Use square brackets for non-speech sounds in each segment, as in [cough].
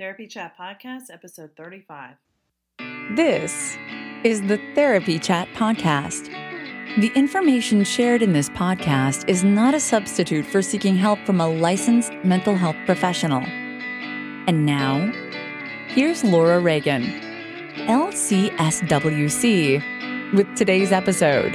Therapy Chat Podcast, episode 35. This is the Therapy Chat Podcast. The information shared in this podcast is not a substitute for seeking help from a licensed mental health professional. And now, here's Laura Reagan, LCSWC, with today's episode.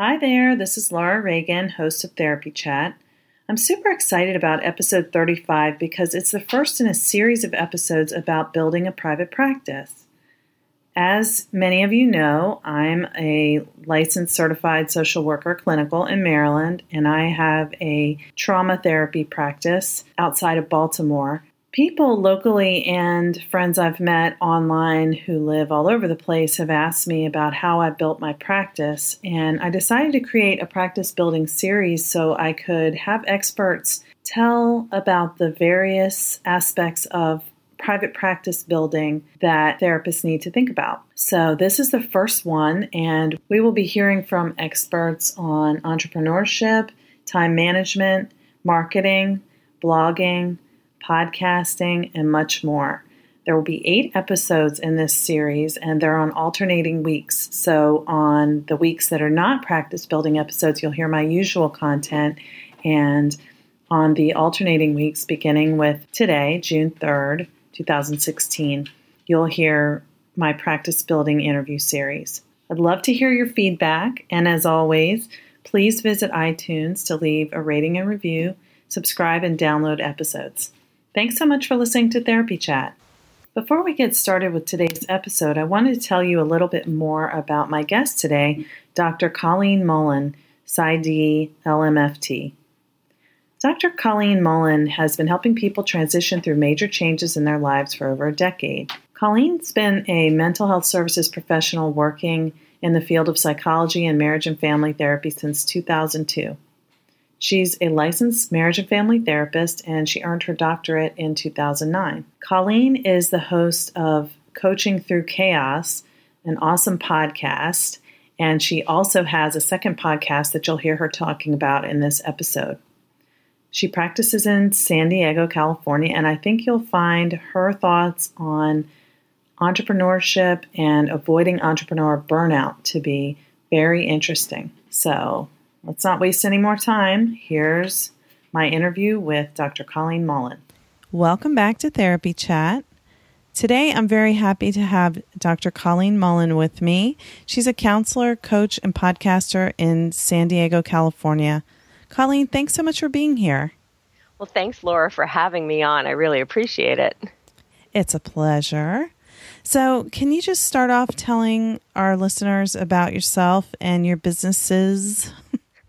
Hi there, this is Laura Reagan, host of Therapy Chat. I'm super excited about episode 35 because it's the first in a series of episodes about building a private practice. As many of you know, I'm a licensed certified social worker clinical in Maryland, and I have a trauma therapy practice outside of Baltimore people locally and friends I've met online who live all over the place have asked me about how I built my practice. And I decided to create a practice building series so I could have experts tell about the various aspects of private practice building that therapists need to think about. So, this is the first one, and we will be hearing from experts on entrepreneurship, time management, marketing, blogging podcasting, and much more. There will be eight episodes in this series, and they're on alternating weeks. So, on the weeks that are not practice building episodes, you'll hear my usual content. And on the alternating weeks, beginning with today, June 3rd, 2016, you'll hear my practice building interview series. I'd love to hear your feedback, and as always, please visit iTunes to leave a rating and review, subscribe, and download episodes. Thanks so much for listening to Therapy Chat. Before we get started with today's episode, I wanted to tell you a little bit more about my guest today, Dr. Colleen Mullen, PsyD LMFT. Dr. Colleen Mullen has been helping people transition through major changes in their lives for over a decade. Colleen's been a mental health services professional working in the field of psychology and marriage and family therapy since 2002. She's a licensed marriage and family therapist, and she earned her doctorate in 2009. Colleen is the host of Coaching Through Chaos, an awesome podcast, and she also has a second podcast that you'll hear her talking about in this episode. She practices in San Diego, California, and I think you'll find her thoughts on entrepreneurship and avoiding entrepreneur burnout to be very interesting. So, let's not waste any more time. Here's my interview with Dr. Colleen Mullen. Welcome back to Therapy Chat. Today, I'm very happy to have Dr. Colleen Mullen with me. She's a counselor, coach, and podcaster in San Diego, California. Colleen, thanks so much for being here. Well, thanks, Laura, for having me on. I really appreciate it. It's a pleasure. So, can you just start off telling our listeners about yourself and your businesses?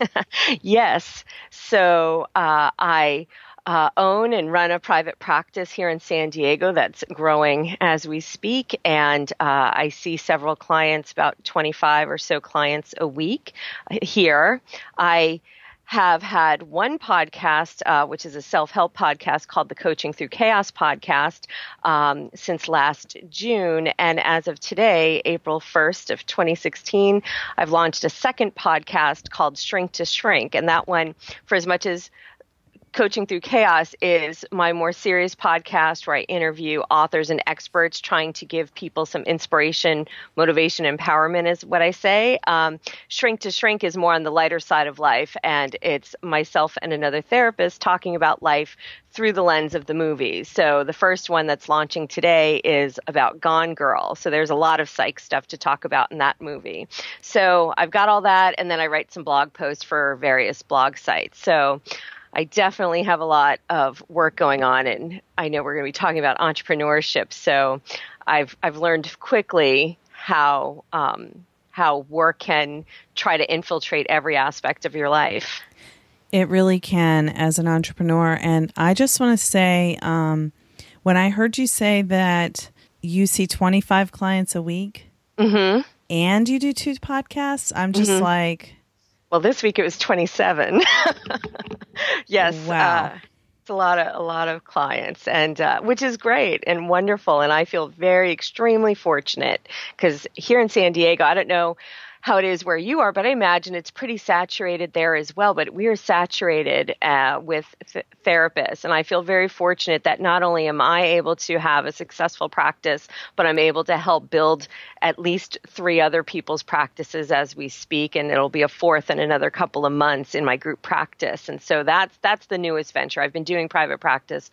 [laughs] yes. So uh, I uh, own and run a private practice here in San Diego that's growing as we speak. And uh, I see several clients, about 25 or so clients a week here. I have had one podcast, uh, which is a self help podcast called the Coaching Through Chaos podcast, um, since last June. And as of today, April 1st of 2016, I've launched a second podcast called Shrink to Shrink. And that one, for as much as Coaching Through Chaos is my more serious podcast where I interview authors and experts trying to give people some inspiration, motivation, empowerment, is what I say. Um, Shrink to Shrink is more on the lighter side of life, and it's myself and another therapist talking about life through the lens of the movies. So the first one that's launching today is about Gone Girl. So there's a lot of psych stuff to talk about in that movie. So I've got all that, and then I write some blog posts for various blog sites. So I definitely have a lot of work going on, and I know we're going to be talking about entrepreneurship. So I've I've learned quickly how um, how work can try to infiltrate every aspect of your life. It really can as an entrepreneur, and I just want to say, um, when I heard you say that you see twenty five clients a week, mm-hmm. and you do two podcasts, I'm just mm-hmm. like well, this week it was 27. [laughs] yes. Wow. Uh, it's a lot of a lot of clients, and uh, which is great and wonderful. And I feel very extremely fortunate because here in San Diego, I don't know how it is where you are, but I imagine it's pretty saturated there as well. But we are saturated uh, with th- therapists, and I feel very fortunate that not only am I able to have a successful practice, but I'm able to help build at least three other people's practices as we speak, and it'll be a fourth in another couple of months in my group practice. And so that's that's the newest venture. I've been doing private practice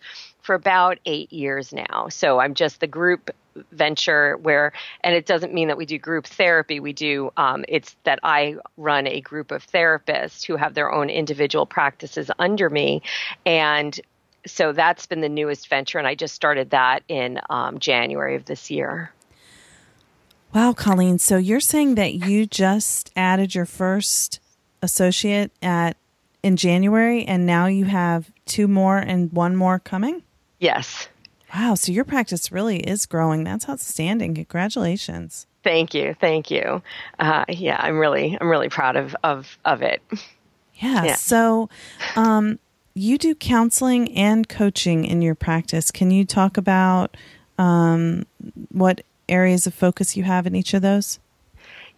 for about eight years now. So I'm just the group venture where, and it doesn't mean that we do group therapy. We do, um, it's that I run a group of therapists who have their own individual practices under me. And so that's been the newest venture. And I just started that in um, January of this year. Wow, Colleen. So you're saying that you just added your first associate at in January and now you have two more and one more coming? Yes. Wow. So your practice really is growing. That's outstanding. Congratulations. Thank you. Thank you. Uh, yeah, I'm really, I'm really proud of, of, of it. Yeah. yeah. So, um, you do counseling and coaching in your practice. Can you talk about um, what areas of focus you have in each of those?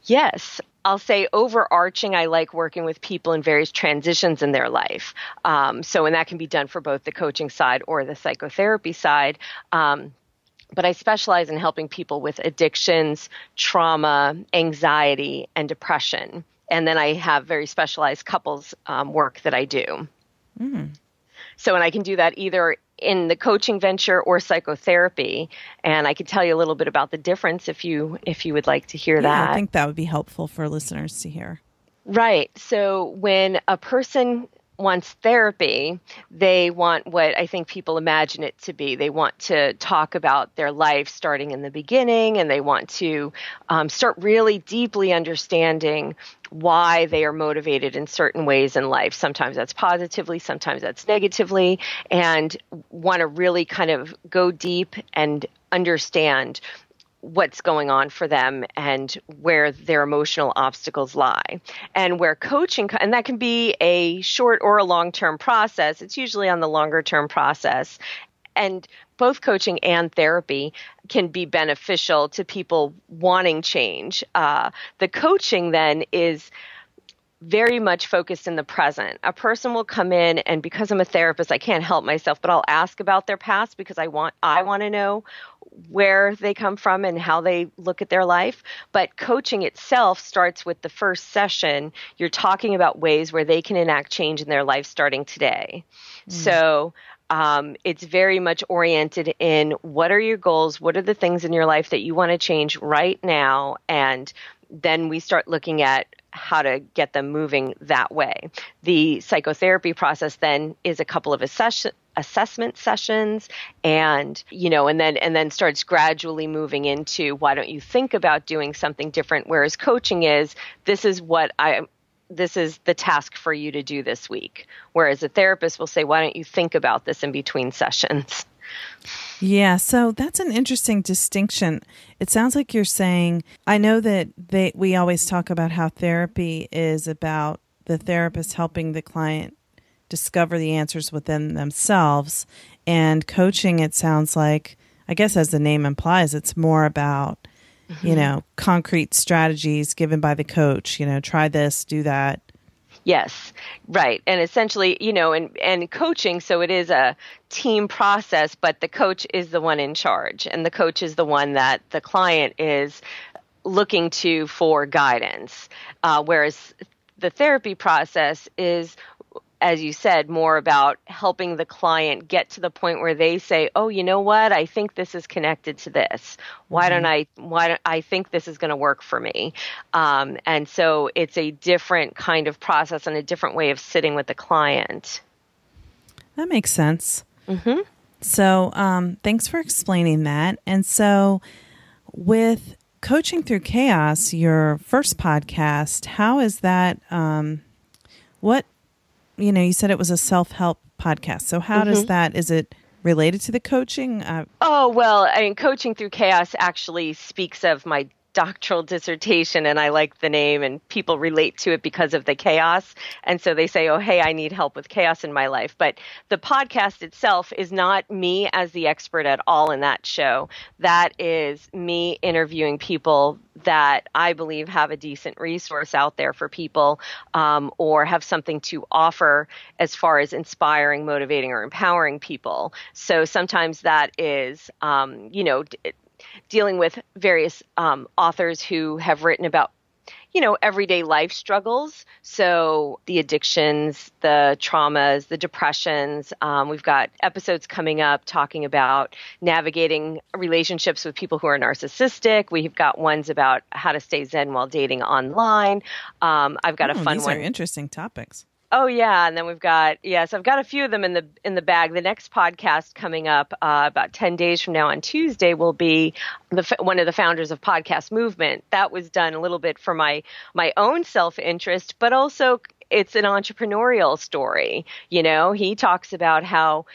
Yes. I'll say overarching, I like working with people in various transitions in their life. Um, so, and that can be done for both the coaching side or the psychotherapy side. Um, but I specialize in helping people with addictions, trauma, anxiety, and depression. And then I have very specialized couples um, work that I do. Mm. So, and I can do that either in the coaching venture or psychotherapy. And i could tell you a little bit about the difference if you if you would like to hear yeah, that. i think that would be helpful for listeners to hear. Right. So when a person wants therapy, they want what I think people imagine it to be. They want to talk about their life starting in the beginning and they want to um, start really deeply understanding why they are motivated in certain ways in life. Sometimes that's positively, sometimes that's negatively, and want to really kind of go deep and understand what's going on for them and where their emotional obstacles lie. And where coaching, and that can be a short or a long term process, it's usually on the longer term process. And both coaching and therapy can be beneficial to people wanting change. Uh, the coaching then is very much focused in the present. A person will come in and because I'm a therapist I can't help myself but I'll ask about their past because I want I want to know where they come from and how they look at their life. But coaching itself starts with the first session. You're talking about ways where they can enact change in their life starting today. Mm. So um, it's very much oriented in what are your goals? What are the things in your life that you want to change right now? And then we start looking at how to get them moving that way. The psychotherapy process then is a couple of assess- assessment sessions and you know and then and then starts gradually moving into why don't you think about doing something different? Whereas coaching is this is what I this is the task for you to do this week. Whereas a therapist will say why don't you think about this in between sessions yeah, so that's an interesting distinction. It sounds like you're saying I know that they we always talk about how therapy is about the therapist helping the client discover the answers within themselves and coaching it sounds like I guess as the name implies it's more about mm-hmm. you know concrete strategies given by the coach, you know, try this, do that. Yes, right. And essentially, you know, and, and coaching, so it is a team process, but the coach is the one in charge, and the coach is the one that the client is looking to for guidance. Uh, whereas the therapy process is as you said, more about helping the client get to the point where they say, "Oh, you know what? I think this is connected to this. Why mm-hmm. don't I? Why don't I think this is going to work for me?" Um, and so it's a different kind of process and a different way of sitting with the client. That makes sense. Mm-hmm. So, um, thanks for explaining that. And so, with coaching through chaos, your first podcast, how is that? Um, what you know, you said it was a self help podcast. So how mm-hmm. does that? Is it related to the coaching? Uh, oh well, I mean, coaching through chaos actually speaks of my doctoral dissertation and I like the name and people relate to it because of the chaos. And so they say, oh, hey, I need help with chaos in my life. But the podcast itself is not me as the expert at all in that show. That is me interviewing people that I believe have a decent resource out there for people um, or have something to offer as far as inspiring, motivating, or empowering people. So sometimes that is, um, you know, dealing with various um, authors who have written about you know everyday life struggles. So the addictions the traumas the depressions um, we've got episodes coming up talking about navigating relationships with people who are narcissistic. We've got ones about how to stay zen while dating online. Um, i've got oh, a fun these one are interesting topics Oh yeah, and then we've got yes, I've got a few of them in the in the bag. The next podcast coming up uh, about ten days from now on Tuesday will be the one of the founders of Podcast Movement. That was done a little bit for my my own self interest, but also it's an entrepreneurial story. You know, he talks about how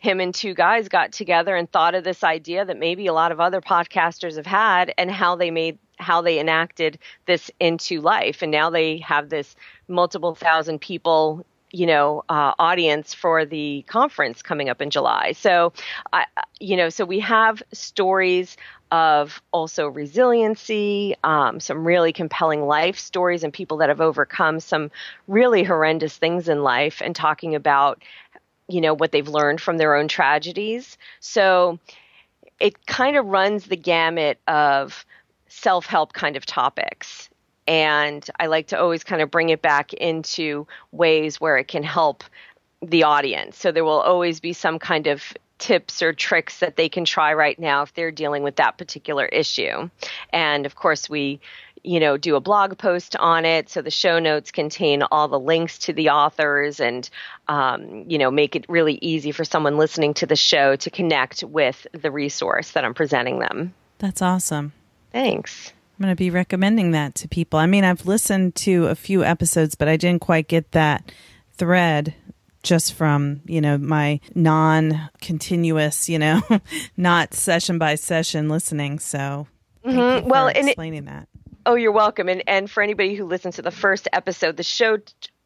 him and two guys got together and thought of this idea that maybe a lot of other podcasters have had and how they made how they enacted this into life and now they have this multiple thousand people you know uh, audience for the conference coming up in July. So, I, you know, so we have stories of also resiliency, um, some really compelling life stories, and people that have overcome some really horrendous things in life, and talking about you know what they've learned from their own tragedies. So, it kind of runs the gamut of self help kind of topics. And I like to always kind of bring it back into ways where it can help the audience. So there will always be some kind of tips or tricks that they can try right now if they're dealing with that particular issue. And of course, we you know, do a blog post on it. So the show notes contain all the links to the authors and, um, you know, make it really easy for someone listening to the show to connect with the resource that I'm presenting them. That's awesome. Thanks. I'm going to be recommending that to people. I mean, I've listened to a few episodes, but I didn't quite get that thread just from, you know, my non continuous, you know, [laughs] not session by session listening. So, mm-hmm. well, explaining it, that. Oh, you're welcome. And and for anybody who listens to the first episode, the show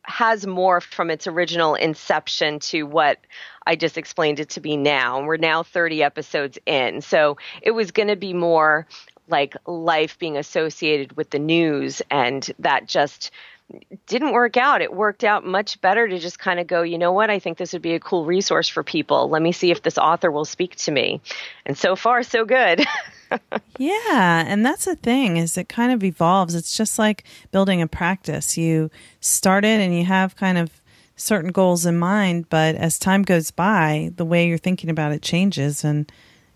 has morphed from its original inception to what I just explained it to be now. And we're now 30 episodes in. So it was going to be more like life being associated with the news and that just didn't work out. It worked out much better to just kind of go, you know what? I think this would be a cool resource for people. Let me see if this author will speak to me. And so far, so good. [laughs] yeah, and that's the thing is it kind of evolves. It's just like building a practice. You start it and you have kind of certain goals in mind, but as time goes by, the way you're thinking about it changes and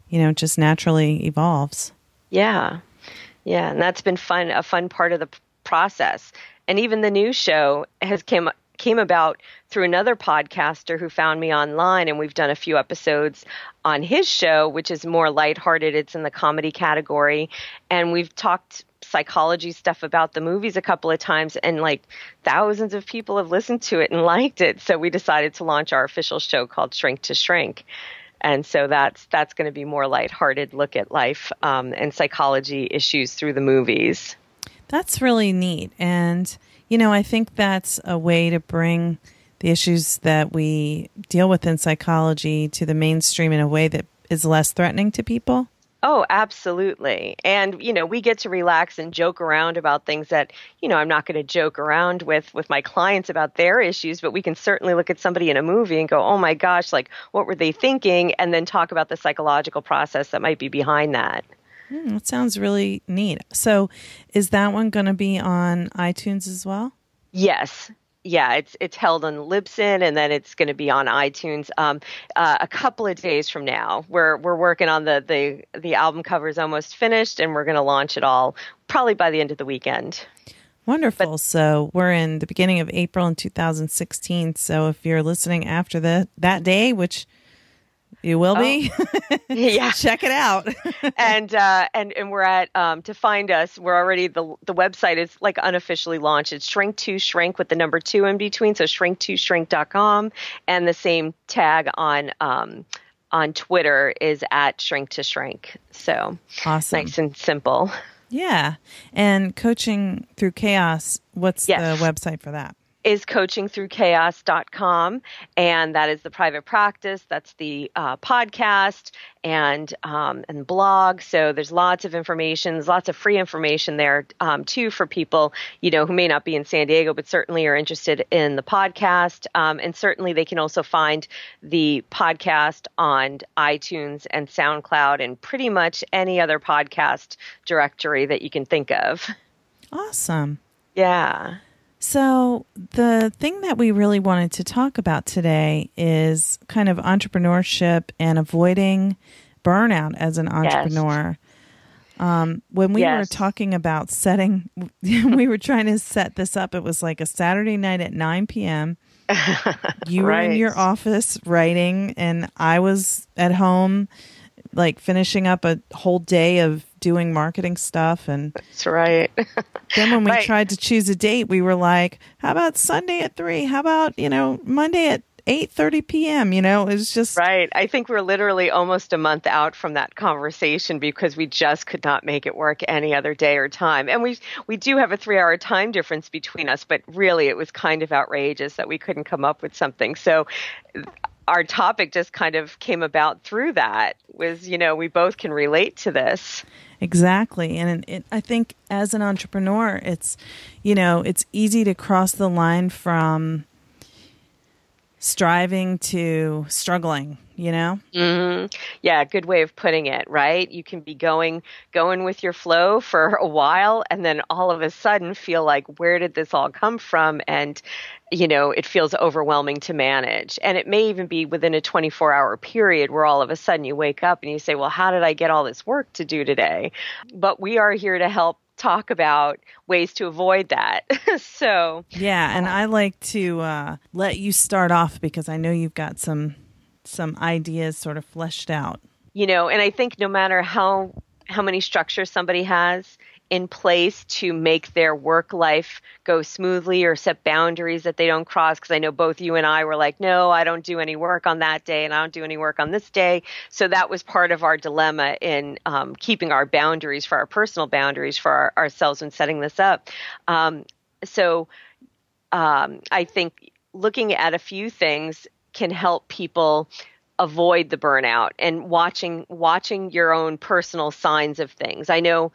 you know, just naturally evolves. Yeah. Yeah, and that's been fun a fun part of the process. And even the new show has came came about through another podcaster who found me online and we've done a few episodes on his show which is more lighthearted. It's in the comedy category. And we've talked psychology stuff about the movies a couple of times and like thousands of people have listened to it and [laughs] liked it. So we decided to launch our official show called shrink to shrink. And so that's that's going to be more lighthearted look at life um, and psychology issues through the movies. That's really neat, and you know I think that's a way to bring the issues that we deal with in psychology to the mainstream in a way that is less threatening to people. Oh, absolutely. And you know, we get to relax and joke around about things that, you know, I'm not going to joke around with with my clients about their issues, but we can certainly look at somebody in a movie and go, "Oh my gosh, like what were they thinking?" and then talk about the psychological process that might be behind that. Mm, that sounds really neat. So, is that one going to be on iTunes as well? Yes yeah, it's it's held on Libsyn, and then it's going to be on iTunes um, uh, a couple of days from now. We're we're working on the the the album cover is almost finished, and we're going to launch it all probably by the end of the weekend. Wonderful. But, so we're in the beginning of April in 2016. So if you're listening after the that day, which you will be. Oh. [laughs] yeah, check it out. [laughs] and uh, and and we're at um, to find us. We're already the the website is like unofficially launched. It's shrink to shrink with the number two in between. So shrink to shrink.com and the same tag on. Um, on Twitter is at shrink to shrink. So awesome. nice and simple. Yeah. And coaching through chaos, what's yes. the website for that? Is coachingthroughchaos.com and that is the private practice that's the uh, podcast and um, and blog. So there's lots of information there's lots of free information there um, too for people you know who may not be in san diego but certainly are interested in the podcast. Um, and certainly they can also find the podcast on itunes and soundcloud and pretty much any other podcast directory that you can think of. Awesome. Yeah so, the thing that we really wanted to talk about today is kind of entrepreneurship and avoiding burnout as an entrepreneur. Yes. Um, when we yes. were talking about setting, [laughs] we were trying to set this up. It was like a Saturday night at 9 p.m. [laughs] You right. were in your office writing, and I was at home, like finishing up a whole day of doing marketing stuff and that's right then when we [laughs] right. tried to choose a date we were like how about sunday at 3 how about you know monday at 8:30 p.m. You know, it's just right. I think we're literally almost a month out from that conversation because we just could not make it work any other day or time. And we we do have a three-hour time difference between us, but really it was kind of outrageous that we couldn't come up with something. So our topic just kind of came about through that. Was you know we both can relate to this. Exactly. And it, I think as an entrepreneur, it's, you know, it's easy to cross the line from striving to struggling you know? Mm-hmm. yeah good way of putting it right? You can be going going with your flow for [laughs] a while and then all of a sudden feel like where did this all come from? And you know it feels overwhelming to manage. And it may even be within a 24 hour period where all of a sudden you wake up and you say well how did i get all this work to do today? But we are here to help talk about ways to avoid that. [laughs] so, yeah, and I like to uh, let you start off because I know you've got some some ideas sort of fleshed out. You know, and I think no matter how how many structures somebody has, in place to make their work life go smoothly or set boundaries that they don't cross because i know both you and i were like no i don't do any work on that day and i don't do any work on this day so that was part of our dilemma in um, keeping our boundaries for our personal boundaries for our, ourselves when setting this up um, so um, i think looking at a few things can help people avoid the burnout and watching watching your own personal signs of things. I know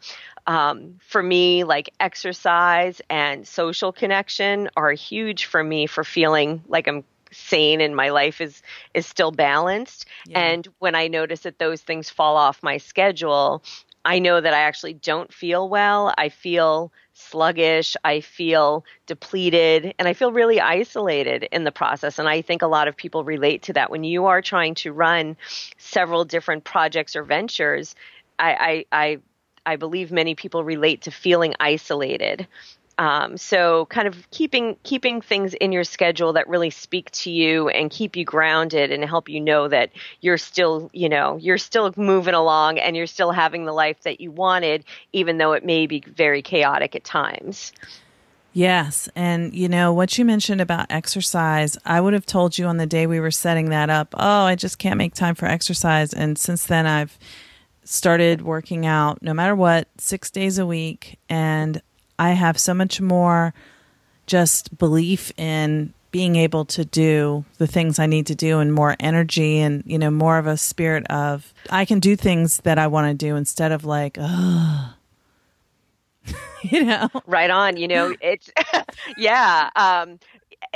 um, for me, like exercise and social connection are huge for me for feeling like I'm sane and my life is is still balanced. Yeah. And when I notice that those things fall off my schedule, I know that I actually don't feel well. I feel sluggish. I feel depleted and I feel really isolated in the process. And I think a lot of people relate to that. When you are trying to run several different projects or ventures, I, I, I I believe many people relate to feeling isolated. Um, so kind of keeping keeping things in your schedule that really speak to you and keep you grounded and help you know that you're still you know you're still moving along and you're still having the life that you wanted even though it may be very chaotic at times. Yes. And, you know, what you mentioned about exercise, I would have told you on the day we were setting that up, oh, I just can't make time for exercise. And since then, I've started working out no matter what, six days a week. And I have so much more just belief in being able to do the things I need to do and more energy and, you know, more of a spirit of I can do things that I want to do instead of like, oh, [laughs] you know, right on, you know, it's, [laughs] yeah. Um,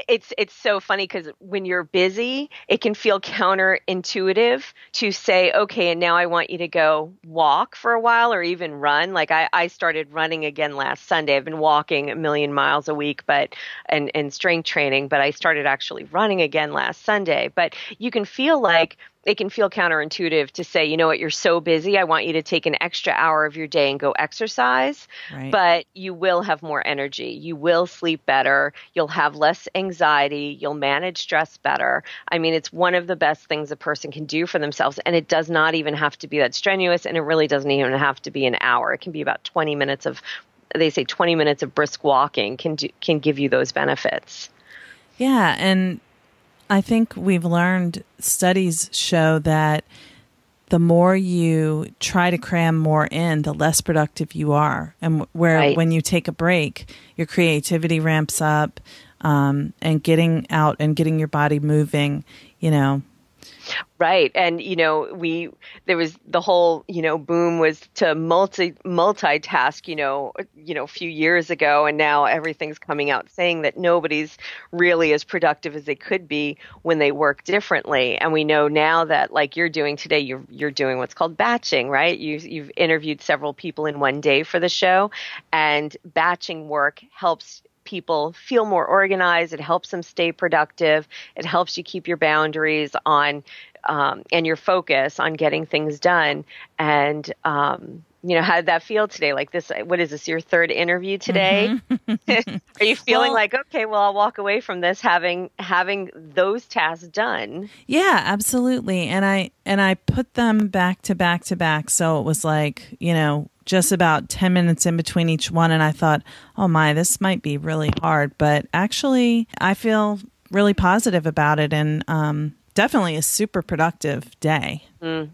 it's it's so funny because when you're busy, it can feel counterintuitive to say, okay, and now I want you to go walk for a while or even run. Like I, I started running again last Sunday. I've been walking a million miles a week, but and and strength training, but I started actually running again last Sunday. But you can feel like it can feel counterintuitive to say, you know what, you're so busy, I want you to take an extra hour of your day and go exercise. Right. But you will have more energy. You will sleep better. You'll have less anxiety. You'll manage stress better. I mean, it's one of the best things a person can do for themselves. And it does not even have to be that strenuous. And it really doesn't even have to be an hour. It can be about 20 minutes of, they say 20 minutes of brisk walking can, do, can give you those benefits. Yeah. And I think we've learned studies show that the more you try to cram more in, the less productive you are. And where right. when you take a break, your creativity ramps up, um, and getting out and getting your body moving, you know, Right. And, you know, we, there was the whole, you know, boom was to multi, multitask, you know, you know, a few years ago. And now everything's coming out saying that nobody's really as productive as they could be when they work differently. And we know now that like you're doing today, you're, you're doing what's called batching, right? You, you've interviewed several people in one day for the show and batching work helps people feel more organized. It helps them stay productive. It helps you keep your boundaries on um, and your focus on getting things done. And um, you know, how did that feel today? Like this, what is this? Your third interview today? Mm-hmm. [laughs] [laughs] Are you feeling well, like okay? Well, I'll walk away from this having having those tasks done. Yeah, absolutely. And I and I put them back to back to back, so it was like you know just about 10 minutes in between each one. And I thought, oh my, this might be really hard. But actually, I feel really positive about it and um, definitely a super productive day. Hmm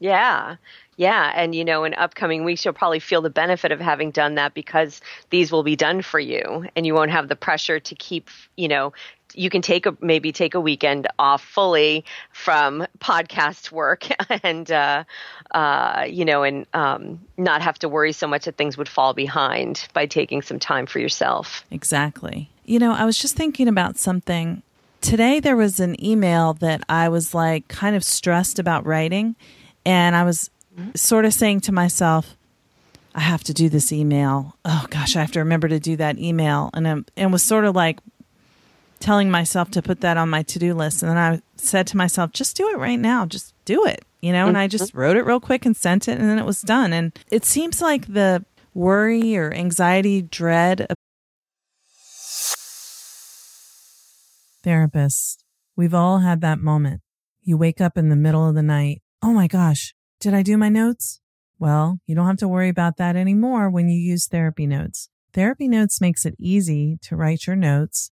Yeah. Yeah, and you know, in upcoming weeks, you'll probably feel the benefit of having done that because these will be done for you, and you won't have the pressure to keep, you know, you can take a maybe take a weekend off fully from podcast work [laughs] and uh, uh, you know and um, not have to worry so much that things would fall behind by taking some time for yourself exactly you know i was just thinking about something today there was an email that i was like kind of stressed about writing and i was sort of saying to myself I have to do this email. Oh gosh, I have to remember to do that email. And um, and was sort of like telling myself to put that on my to do list. And then I said to myself, just do it right now. Just do it, you know? And I just mm-hmm. wrote it real quick and sent it, and then it was done. And it seems like the worry or anxiety, dread. Therapist, we've all had that moment. You wake up in the middle of the night. Oh my gosh, did I do my notes? Well, you don't have to worry about that anymore when you use therapy notes. Therapy Notes makes it easy to write your notes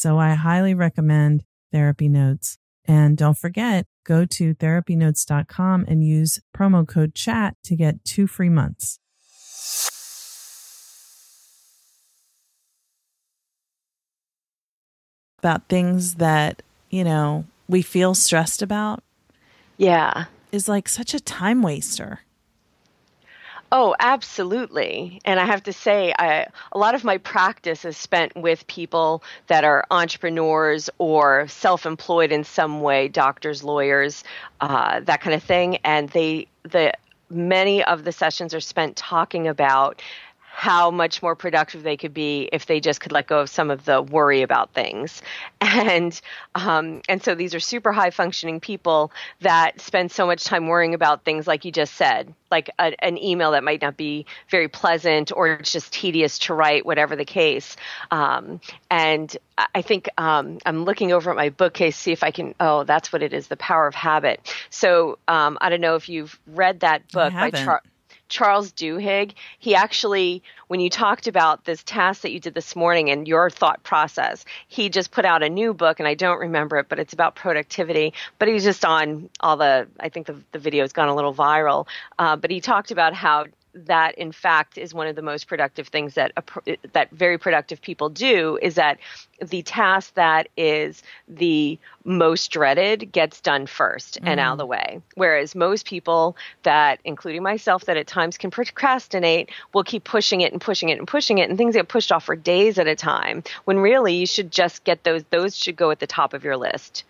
So I highly recommend Therapy Notes. And don't forget, go to therapynotes.com and use promo code chat to get two free months. About things that, you know, we feel stressed about. Yeah. Is like such a time waster. Oh, absolutely. And I have to say, I, a lot of my practice is spent with people that are entrepreneurs or self employed in some way, doctors, lawyers, uh, that kind of thing. And they, the, many of the sessions are spent talking about how much more productive they could be if they just could let go of some of the worry about things. [laughs] And um, and so these are super high functioning people that spend so much time worrying about things like you just said, like a, an email that might not be very pleasant or it's just tedious to write, whatever the case. Um, and I think um, I'm looking over at my bookcase, see if I can. Oh, that's what it is, The Power of Habit. So um, I don't know if you've read that book by Charles. Charles Duhigg, he actually, when you talked about this task that you did this morning and your thought process, he just put out a new book, and I don't remember it, but it's about productivity. But he's just on all the, I think the, the video has gone a little viral. Uh, but he talked about how that in fact is one of the most productive things that that very productive people do is that the task that is the most dreaded gets done 1st mm-hmm. and out of the way whereas most people that including myself that at times can procrastinate will keep pushing it and pushing it and pushing it and things get pushed off for days at a time when really you should just get those those should go at the top of your list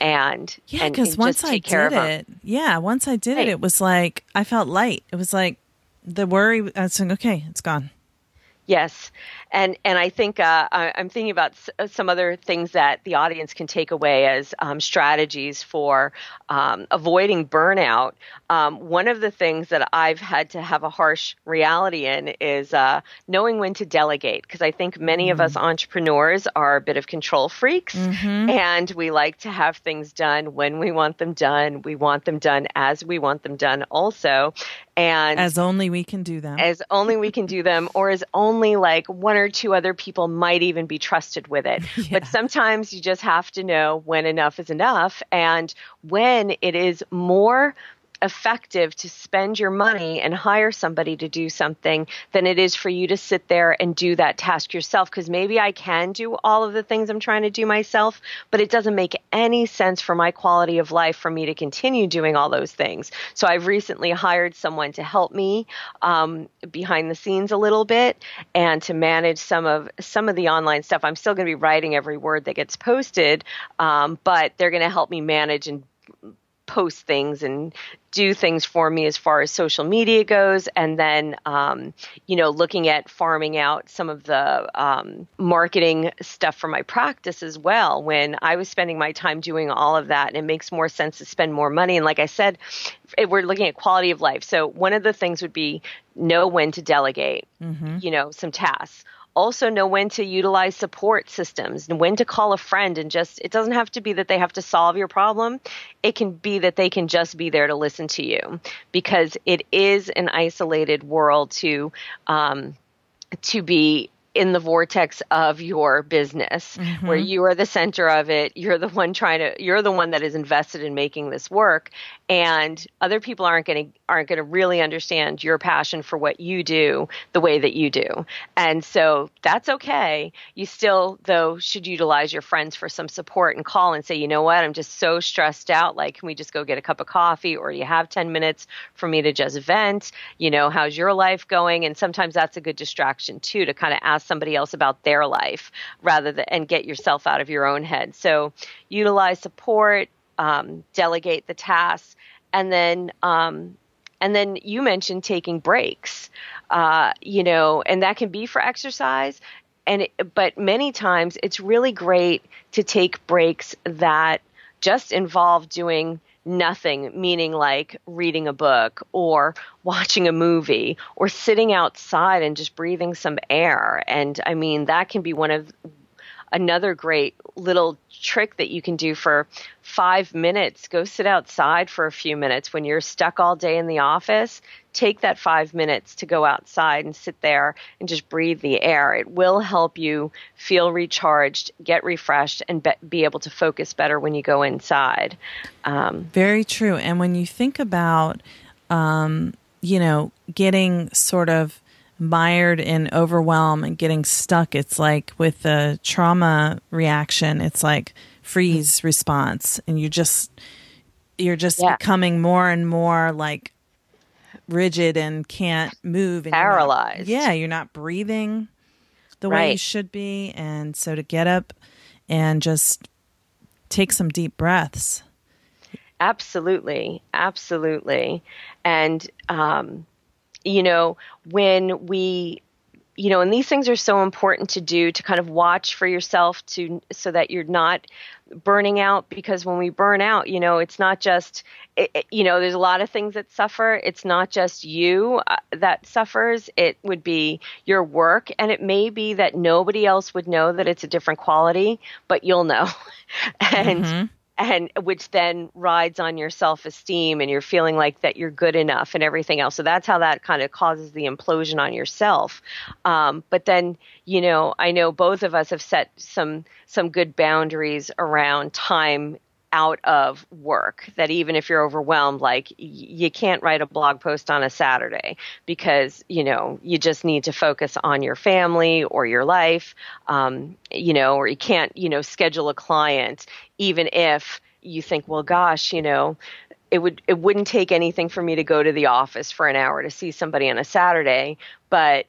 and yeah because once i did it yeah once i did right. it it was like i felt light it was like the worry, I saying, okay, it's gone. Yes, and and I think uh, I'm thinking about uh, some other things that the audience can take away as um, strategies for um, avoiding burnout. Um, one of the things that I've had to have a harsh reality in is uh, knowing when to delegate, because I think many mm-hmm. of us mm-hmm. entrepreneurs are a bit of control freaks, mm-hmm. and we like to have things done when we want them done. We want them done as we want them done, also, and as only we can do them as only we can do them or as only like one or two other people might even be trusted with it [laughs] yeah. but sometimes you just have to know when enough is enough and when it is more effective to spend your money and hire somebody to do something than it is for you to sit there and do that task yourself. Because maybe I can do all of the things I'm trying to do myself, but it doesn't make any sense for my quality of life for me to continue doing all those things. So I've recently hired someone to help me um, behind the scenes a little bit and to manage some of some of the online stuff. I'm still going to be writing every word that gets posted, um, but they're going to help me manage and post things and do things for me as far as social media goes. And then um, you know looking at farming out some of the um, marketing stuff for my practice as well. When i was spending my time doing all of that and it makes more sense to spend more money. And like i said we're looking at quality of life. So one of the things would be know when to delegate mm-hmm. you know some tasks also know when to utilize support systems and when to call a friend and just it doesn't have to be that they have to solve your problem. It can be that they can just be there to listen to you because it is an isolated world to um, to be in the vortex of your business mm-hmm. where you are the center of it. You're the one trying to you're the one that is invested in making this work. And other people aren't going to aren't going to really understand your passion for what you do the way that you do. And so that's okay. You still though should utilize your friends for some support and call and say you know what? I'm just so stressed out. Like can we just go get a cup of coffee? Or do you have 10 minutes for me to just vent? You know how's your life going? And sometimes that's a good distraction too to kind of ask somebody else about their life rather than and get yourself out of your own head so utilize support um, delegate the tasks, and then um, and then you mentioned taking breaks, uh, you know, and that can be for exercise. And it, but many times it's really great to take breaks that just involve doing nothing, meaning like reading a book or watching a movie or sitting outside and just breathing some air. And I mean, that can be one of another great little trick that you can do for five minutes. Go sit outside for a few minutes when you're stuck all day in the office. Take that five minutes to go outside and sit there and just breathe the air. It will help you feel recharged, get refreshed, and be, able to focus better when you go inside. Um, Very true. And when you think about, um, you know, getting sort of mired in overwhelm and getting stuck. It's like with the trauma reaction, it's like freeze response, and you just you're just yeah. becoming more and more like rigid and can't move and paralyzed. You're not, yeah, you're not breathing the right. way you should be, and so to get up and just take some deep breaths. Absolutely, absolutely, and um, you know, when we you know, and these things are so important to do to kind of watch for yourself to so that you're not burning out because when we burn out, you know, it's not just it, it, you know, there's a lot of things that suffer. It's not just you uh, that suffers. It would be your work and it may be that nobody else would know that it's a different quality, but you'll know. [laughs] and mm-hmm and which then rides on your self-esteem and you're feeling like that you're good enough and everything else. So that's how that kind of causes the implosion on yourself. Um, but then you know i know both of us have set some some good boundaries around time out of work that even if you're overwhelmed like you can't write a blog post on a saturday because you know you just need to focus on your family or your life um, you know or you can't you know schedule a client even if you think well gosh you know it would it wouldn't take anything for me to go to the office for an hour to see somebody on a saturday but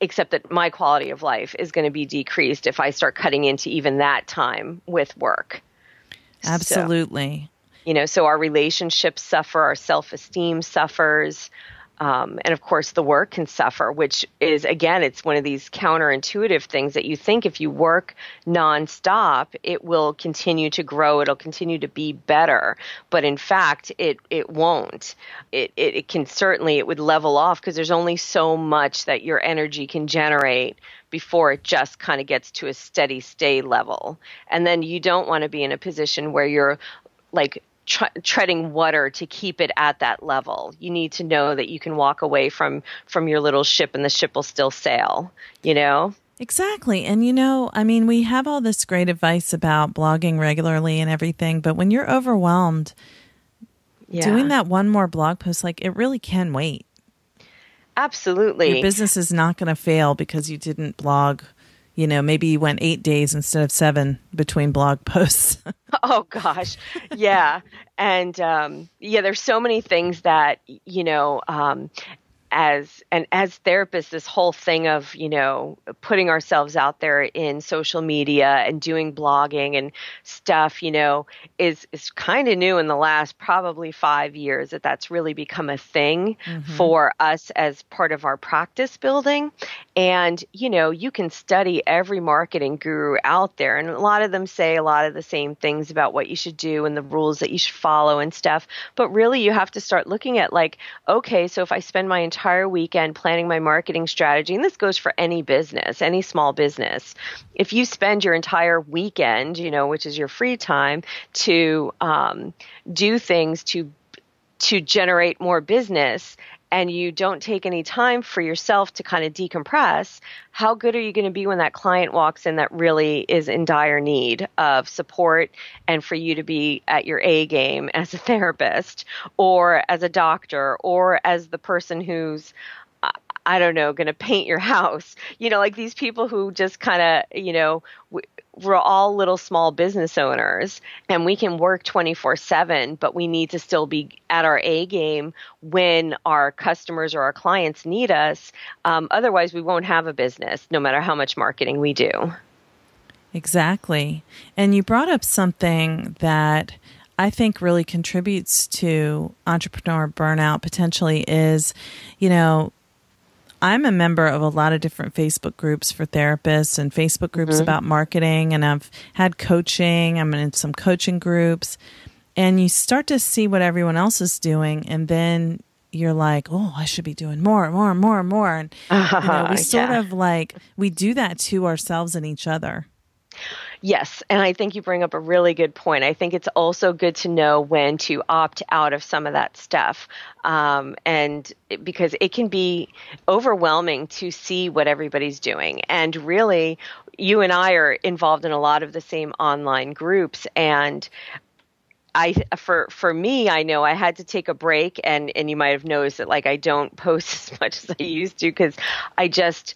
except that my quality of life is going to be decreased if I start cutting into even that time with work. Absolutely. So, you know, so our relationships suffer, our self esteem suffers. Um, and of course, the work can suffer, which is, again, it's one of these counterintuitive things that you think if you work nonstop, it will continue to grow, it'll continue to be better. But in fact, it, it won't. It, it, it can certainly, it would level off because there's only so much that your energy can generate before it just kind of gets to a steady state level. And then you don't want to be in a position where you're like treading water to keep it at that level. You need to know that you can walk away from from your little ship and the ship will still sail, you know? Exactly. And you know, I mean, we have all this great advice about blogging regularly and everything, but when you're overwhelmed, yeah. doing that one more blog post like it really can wait. Absolutely. Your business is not going to fail because you didn't blog. You know, maybe you went eight days instead of seven between blog [laughs] posts. oh gosh, yeah, and um, yeah, there's so many things that you know, um, as and as therapists this whole thing of you know putting ourselves out there in social media and doing blogging and stuff you know is is kind of new in the last probably 5 years that that's really become a thing mm-hmm. for us as part of our practice building and you know you can study every marketing guru out there and a lot of them say a lot of the same things about what you should do and the rules that you should follow and stuff but really you have to start looking at like okay so if i spend my entire entire weekend planning my marketing strategy, and this goes for any business, any small business. If you spend your entire weekend, you know, which is your free time, to um, do things to to generate more business and you don't take any time for yourself to kind of decompress, how good are you going to be when that client walks in that really is in dire need of support and for you to be at your A game as a therapist or as a doctor or as the person who's I don't know, going to paint your [laughs] house. You know, like these people who just kind of, you know, we're all little small business owners and we can work 24 7 but we need to still be at our a game when our customers or our clients need us. Um, otherwise we won't have a business no matter how much marketing we do. Exactly. And you brought up something that I think really contributes to entrepreneur burnout potentially is, you know, I'm a member of a lot of different Facebook groups for therapists and Facebook groups mm-hmm. about marketing, and I've had coaching. I'm in some coaching groups, and you start to see what everyone else is doing, and then you're like, oh, I should be doing more, and more, and more, and more, and you know, we [laughs] sort yeah. of like we do that to ourselves and each other. Yes, and I think you bring up a really good point. I think it's also good to know when to opt out of some of that stuff, um, and it, because it can be overwhelming to see what everybody's doing. And really, you and I are involved in a lot of the same online groups, and I for for me, I know I had to take a break, and and you might have noticed that like I don't [laughs] post as much as I used to because I just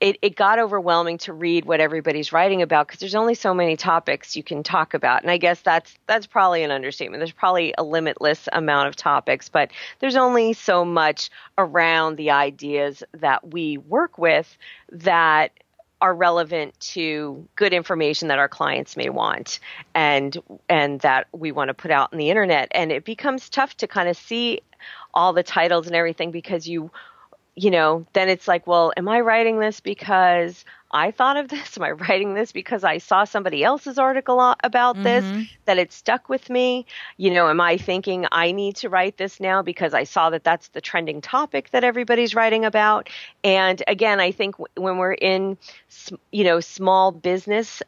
it, it got overwhelming to read what everybody's writing about because there's only so many topics you can talk about. And i guess that's that's probably an understatement. There's probably a limitless amount of topics but there's only so much around the ideas that we work with that are relevant to good information that our clients may want and and that we want to put out on the internet. And it becomes tough to kind of see all the titles and everything because you you know, then it's like, well, am I writing this because I thought of [laughs] this? Am I writing this because I saw somebody else's article about mm-hmm. this that it stuck with me? You know, am I thinking I need to write this now because I saw that that's the trending topic that everybody's writing about? And again, I think when we're in, you know, small business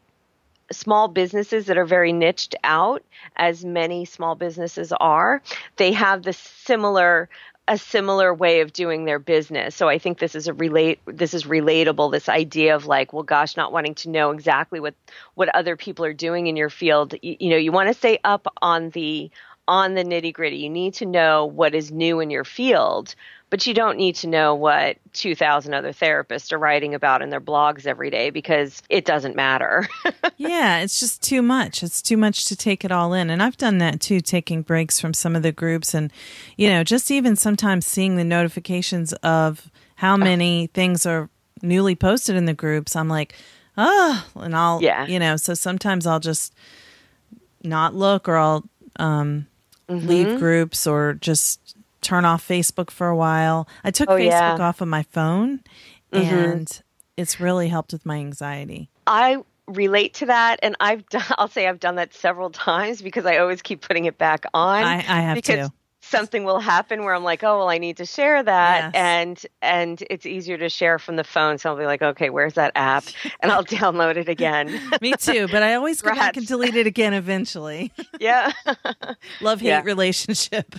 small businesses that are very niched out, as many small businesses are, they have the similar a similar way of doing their business. So I think this is a relate this is relatable this idea of like well gosh not wanting to know exactly what what other people are doing in your field. You, you know, you want to stay up on the on the nitty-gritty. You need to know what is new in your field, but you don't need to know what 2000 other therapists are writing about in their blogs every day because it doesn't matter. [laughs] Yeah it's just too much. It's too much to take it all in. And i've done that too taking breaks from some of the groups and you know just even sometimes seeing the notifications of how many things are newly posted in the groups. I'm like oh and i'll yeah. you know so sometimes i'll just not look or i'll um, mm-hmm. leave groups or just turn off Facebook for a while. I took oh, Facebook yeah. off of my phone mm-hmm. and it's really helped with my anxiety. I relate to that and I've [laughs] done I'll say I've done that several times because I always keep putting it back on. I, I have because to. Something will happen where I'm like, oh well, I need to share that, yes. and and it's easier to share from the phone. So I'll be like, okay, where's that app? And I'll [laughs] download it again. Me too, but I always go back and delete it again eventually. [laughs] Yeah, love hate yeah. relationship.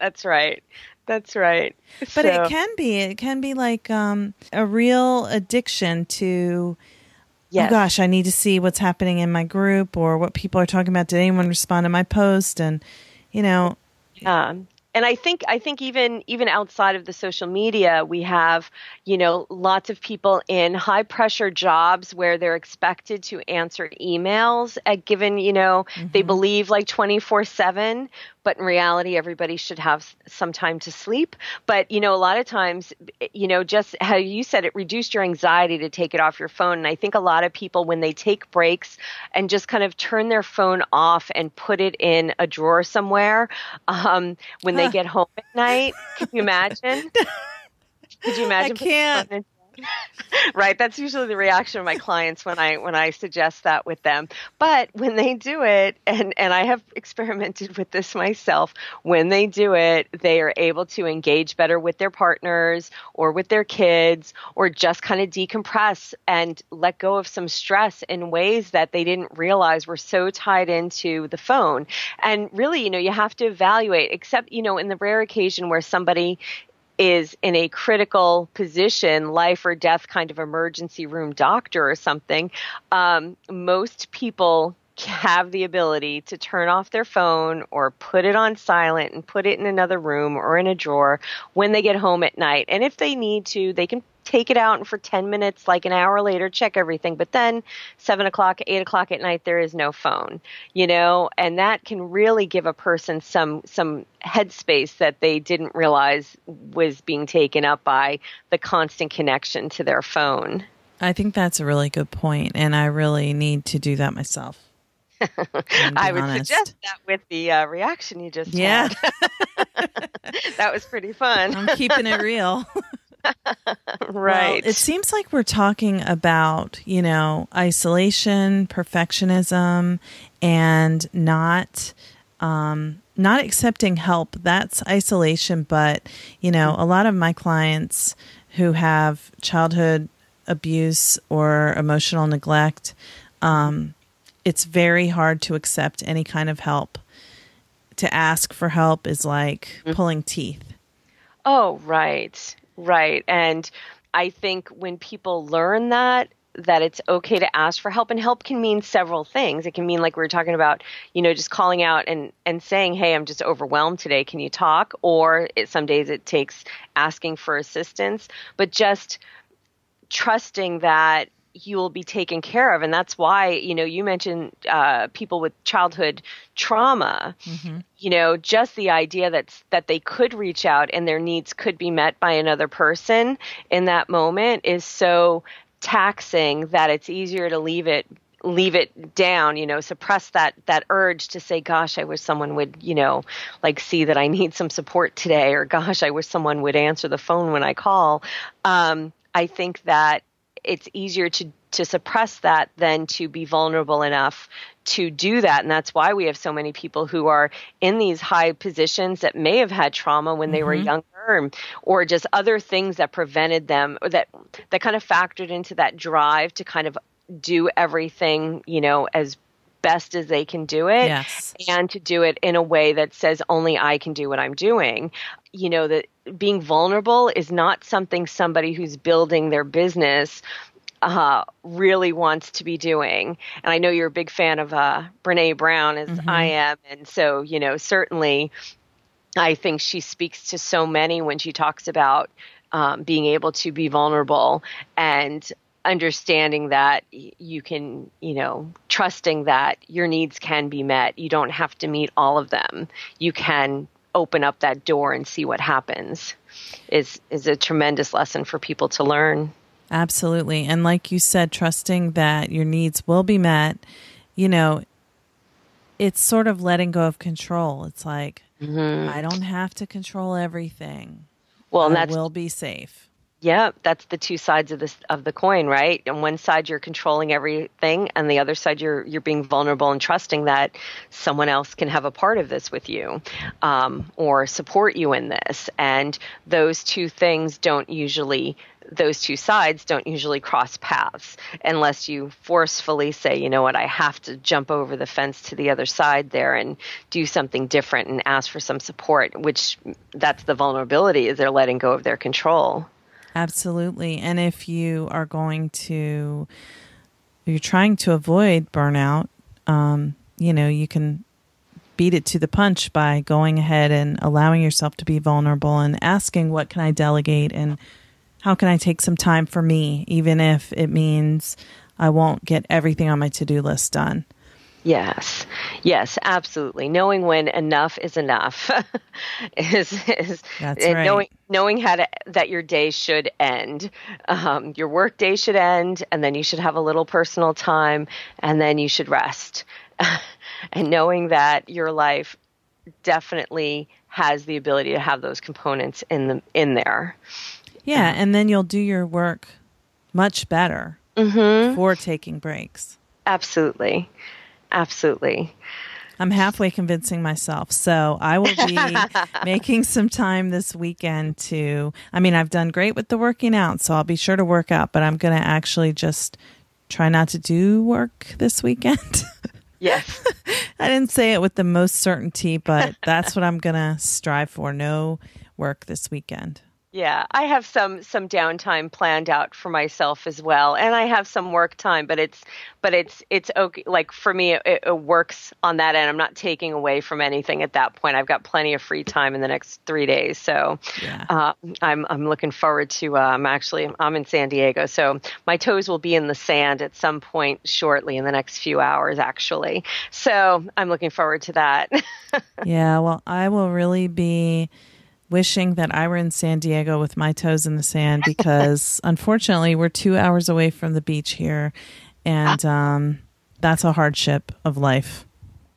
That's right. That's right. But so. it can be. It can be like um, a real addiction to. Oh yes. Oh gosh, I need to see what's happening in my group or what people are talking about. Did anyone respond to my post? And you know, and I think I think even even outside of the social media, we have you know lots of people in high pressure jobs where they're expected to answer emails at given you know mm-hmm. they believe like twenty four seven, but in reality everybody should have some time to sleep. But you know a lot of times you know just how you said it reduced your anxiety to take it off your phone. And i think a lot of people when they take breaks and just kind of turn their phone off and put it in a drawer somewhere um, when they get home at night can you imagine? [laughs] Could you imagine i can't [laughs] right that's usually the reaction of my clients when i when i suggest that with them. But when they do it and and i have experimented with this myself when they do it they are able to engage better with their partners or with their kids or just kind of decompress and let go of some stress in ways that they didn't realize were so tied into the phone. And really you know you have to evaluate except you know in the rare occasion where somebody is in a critical position, life or death kind of emergency room doctor or something, um, most people have the ability to turn off their phone or put it on silent and put it in another room or in a drawer when they get home at night. And if they need to, they can take it out and for 10 minutes, like an hour later, check everything. But then seven o'clock, eight o'clock at night, there is no phone, you know, and that can really give a person some, some headspace that they didn't realize was being taken up by the constant connection to their phone. I think that's a really good point, and I really need to do that myself. I would honest. suggest that with the uh, reaction you just yeah. [laughs] that was pretty fun. I'm keeping it real. [laughs] right. Well, it seems like we're talking about, you know, isolation, perfectionism, and not um, not accepting help. That's isolation, but you know, a lot of my clients who have childhood abuse or emotional neglect, um, it's very hard to accept any kind of help. To ask for help is like mm-hmm. pulling teeth. Oh, right. Right. And I think when people learn that, that it's okay to ask for help and help can mean several things it can mean like we were talking about you know just calling out and and saying hey i'm just overwhelmed today can you talk or it, some days it takes asking for assistance but just trusting that you will be taken care of. And that's why you know you mentioned uh, people with childhood trauma. Mm-hmm. you know just the idea that that they could reach out and their needs could be met by another person in that moment is so taxing that it's easier to leave it leave it down you know suppress that that urge to say gosh i wish someone would you know like see that i need some support today or gosh i wish someone would answer the phone when i call. Um, i think that it's easier to to suppress that than to be vulnerable enough to do that and that's why we have so many people who are in these high positions that may have had trauma when they mm-hmm. were younger or just other things that prevented them or that that kind of factored into that drive to kind of do everything, you know, as best as they can do it yes. and to do it in a way that says only I can do what I'm doing. You know, that being vulnerable is not something somebody who's building their business uh, really wants to be doing. And I know you're a big fan of uh, Brene Brown, as mm-hmm. I am. And so, you know, certainly I think she speaks to so many when she talks about um, being able to be vulnerable and understanding that you can, you know, trusting that your needs can be met. You don't have to meet all of them. You can open up that door and see what happens is is a tremendous lesson for people to learn. Absolutely. And like you said, trusting that your needs will be met, you know, it's sort of letting go of control. It's like mm-hmm. I don't have to control everything. Well, and that will be safe. Yeah, that's the two sides of this of the coin, right? On one side you're controlling everything, and the other side you're you're being vulnerable and trusting that someone else can have a part of this with you, um, or support you in this. And those two things don't usually those two sides don't usually cross paths unless you forcefully say, you know what, I have to jump over the fence to the other side there and do something different and ask for some support, which that's the vulnerability is they're letting go of their control. Absolutely. And if you are going to, you're trying to avoid burnout, um, you know, you can beat it to the punch by going ahead and allowing yourself to be vulnerable and asking, what can I delegate and how can I take some time for me, even if it means I won't get everything on my to do list done. Yes, yes, absolutely. Knowing when enough is enough [laughs] is is That's right. knowing knowing how to that your day should end. Um, your work day should end, and then you should have a little personal time, and then you should rest. [laughs] and knowing that your life definitely has the ability to have those components in the in there. Yeah, and then you'll do your work much better mm-hmm. for taking breaks. Absolutely. Absolutely. I'm halfway convincing myself. So I will be [laughs] making some time this weekend to. I mean, I've done great with the working out, so I'll be sure to work out, but I'm going to actually just try not to do work this weekend. [laughs] Yes. I didn't say it with the most certainty, but that's what I'm going to strive for. No work this weekend. Yeah, I have some some downtime planned out for myself as well, and I have some work time, but it's but it's it's okay. Like for me, it, it, works on that end. I'm not taking away from anything at that point. I've got plenty of free time in the next three days, so yeah. uh, I'm I'm looking forward to. Uh, I'm actually I'm in San Diego, so my toes will be in the sand at some point shortly in the next few hours, actually. So I'm looking forward to that. [laughs] yeah, well, I will really be wishing that I were in San Diego with my toes in the sand because [laughs] unfortunately we're two hours away from the beach here, and um, that's a hardship of life.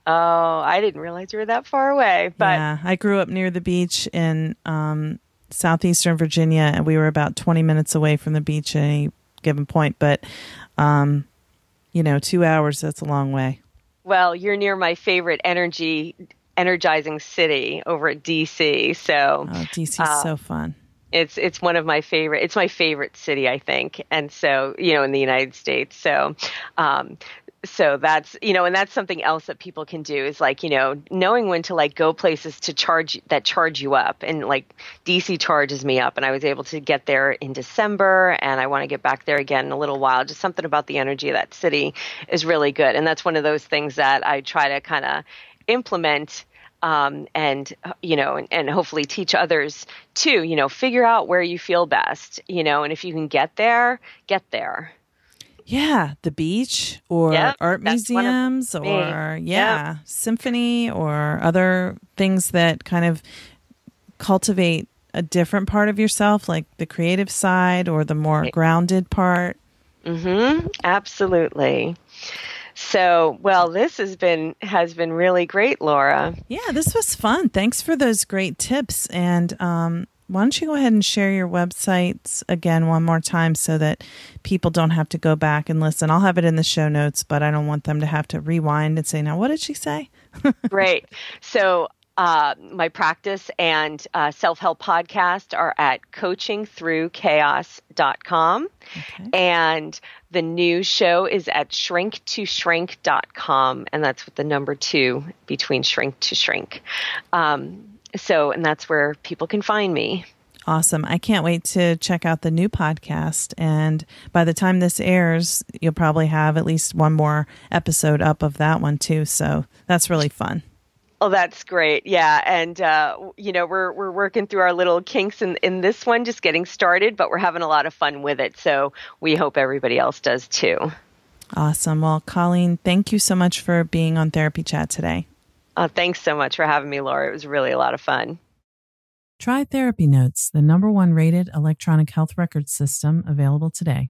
Oh, I didn't realize you were that far away. But yeah, I grew up near the beach in um, southeastern Virginia, and we were about twenty minutes away from the beach at any given point. But um, you know, two hours—that's a long way. Well, you're near my favorite energy energizing city over at DC. So oh, DC is uh, so fun. It's it's one of my favorite. It's my favorite city, I think, and so you know in the United States. So, um, so that's you know and that's something else that people can do is like you know knowing when to like go places to charge that charge you up and like dc charges me up and i was able to get there in december and i want to get back there again in a little while just something about the energy of that city is really good and that's one of those things that i try to kind of implement um, and you know and, and, hopefully teach others too you know figure out where you feel best you know and if you can get there get there yeah the beach or yep, art museums or yeah yep. symphony or other things that kind of cultivate a different part of yourself like the creative side or the more grounded part Mm-hmm. Absolutely. So, well, this has been has been really great, Laura. Yeah, this was fun. Thanks for those great tips. And um, why don't you go ahead and share your websites again one more time so that people don't have to go back and listen? I'll have it in the show notes, but I don't want them to have to rewind and say, "Now, what did she say?" [laughs] Great. So uh, my practice and uh, self help podcast are at coachingthroughchaos.com. Okay. And the new show is at shrink2shrink.com. And that's with the number two between shrink to shrink. Um, so, and that's where people can find me. Awesome. I can't wait to check out the new podcast. And by the time this airs, you'll probably have at least one more episode up of that one, too. So that's really fun. Oh, that's great. Yeah, and uh, you know we're we're working through our little kinks in in this one, just getting started, but we're having a lot of fun with it. So we hope everybody else does too. Awesome. Well, Colleen, thank you so much for being on Therapy Chat today. Uh, thanks so much for having me, Laura. It was really a lot of fun. Try Therapy Notes, the number one rated electronic health record system available today.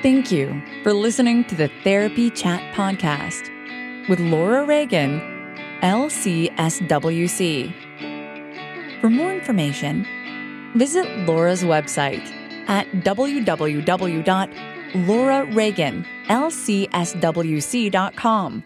Thank you for listening to the Therapy Chat Podcast with Laura Reagan, LCSWC. For more information, visit Laura's website at www.laurareaganlcswc.com